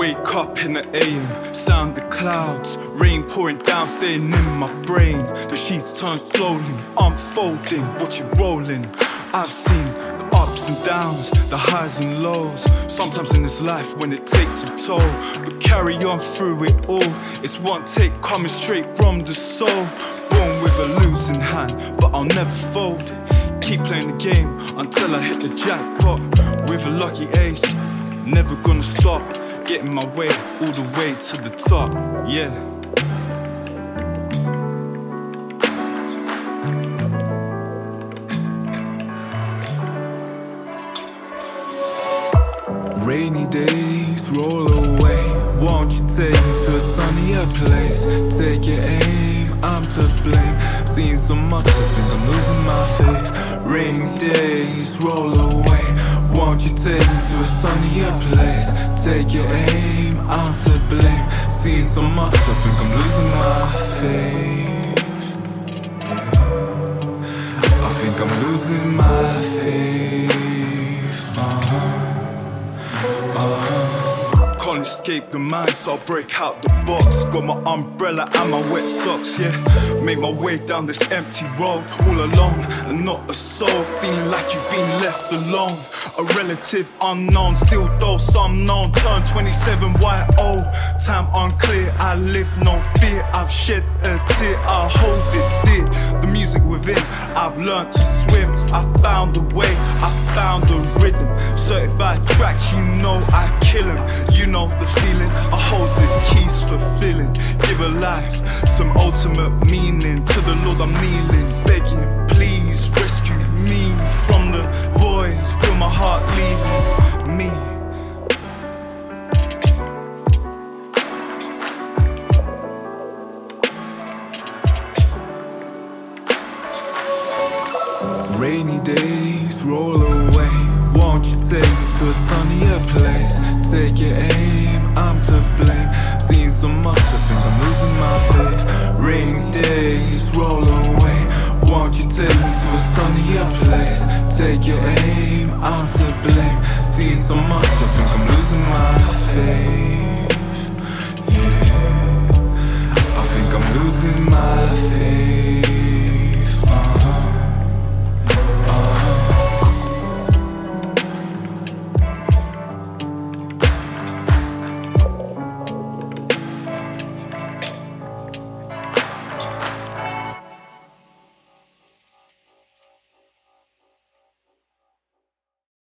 Wake up in the AM, sound the clouds, rain pouring down, staying in my brain. The sheets turn slowly, unfolding, what you rolling. I've seen the ups and downs, the highs and lows. Sometimes in this life when it takes a toll, but carry on through it all. It's one take coming straight from the soul. Born with a losing hand, but I'll never fold. Keep playing the game until I hit the jackpot with a lucky ace. Never gonna stop, getting my way all the way to the top. Yeah. Rainy days roll away. Won't you take me to a sunnier place? Take your aim, I'm to blame. Seen so much, I think I'm losing my faith. Rainy days roll away. Won't you take me to a sunnier place? Take your aim, I'm to blame. Seeing so much, I think I'm losing my faith. I think I'm losing my faith. Uh-huh. Can't escape the mind, so I'll break out the box. Got my umbrella and my wet socks, yeah. Make my way down this empty road, all alone, and not a soul. Feeling like you've been left alone. A relative unknown, still though some known. Turn 27, why oh? Time unclear, I live no fear. I've shed a tear, I hold it dear. The music within, I've learned to swim. I found a way, I found a. Certified tracks, you know I kill 'em. You know the feeling, I hold the keys for feeling. Give a life some ultimate meaning. To the Lord, I'm kneeling, begging, please rescue me from the void. Feel my heart leaving me. Rainy days roll to a sunnier place? Take your aim, I'm to blame. Seen so much, I think I'm losing my faith. Rainy days roll away. Won't you take me to a sunnier place? Take your aim, I'm to blame. Seen so much, I think I'm losing my faith. Yeah,